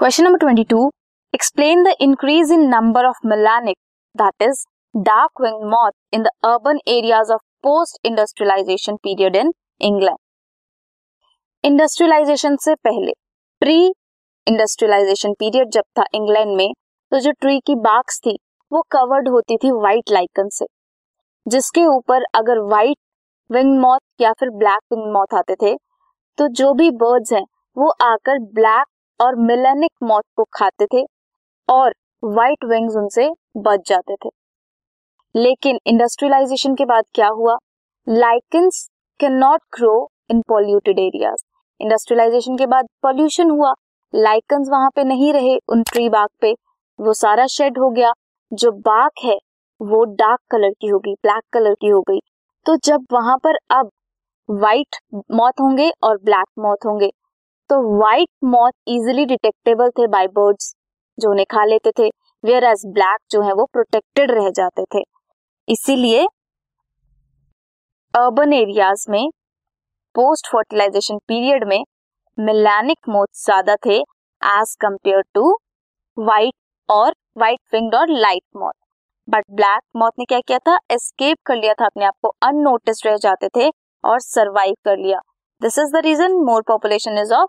Question number twenty two explain the increase in number of melanic that is dark wing moth in the urban areas of post industrialization period in England industrialization से पहले pre industrialisation period जब था England में तो जो tree की box थी, वो कवर्ड होती थी व्हाइट लाइकन से, जिसके ऊपर अगर व्हाइट विंग मॉथ या फिर ब्लैक विंग मॉथ आते थे तो जो भी बर्ड्स हैं, वो आकर ब्लैक और मिलेनिक मॉथ को खाते थे और व्हाइट विंग्स उनसे बच जाते थे। लेकिन इंडस्ट्रियलाइजेशन के बाद क्या हुआ? Lichens can not grow in polluted areas industrialization के बाद पॉल्यूशन हुआ। लाइकन्स वहाँ पे नहीं रहे, उन ट्री बाग पे। वो सारा शेड हो गया। जो बाग है, वो डार्क कलर की हो गई ब्लैक कलर की हो गई। तो जब वहाँ पर अब व्हाइट मौत होंगे और ब्लैक मौत होंगे तो व्हाइट मॉथ इजिली डिटेक्टेबल थे बाय बर्ड्स जो उन्हें खा लेते थे वेयर एज ब्लैक जो है वो प्रोटेक्टेड रह जाते थे। इसीलिए अर्बन एरियाज़ में पोस्ट फर्टिलाइजेशन पीरियड में मिलानिक मोथ ज़्यादा थे एज कंपेयर टू व्हाइट और व्हाइट विंग्ड और light moth but black moth ने क्या किया था? एस्केप कर लिया था, अपने आप को अननोटिस रह जाते थे और सरवाइव कर लिया। This is the reason more population is of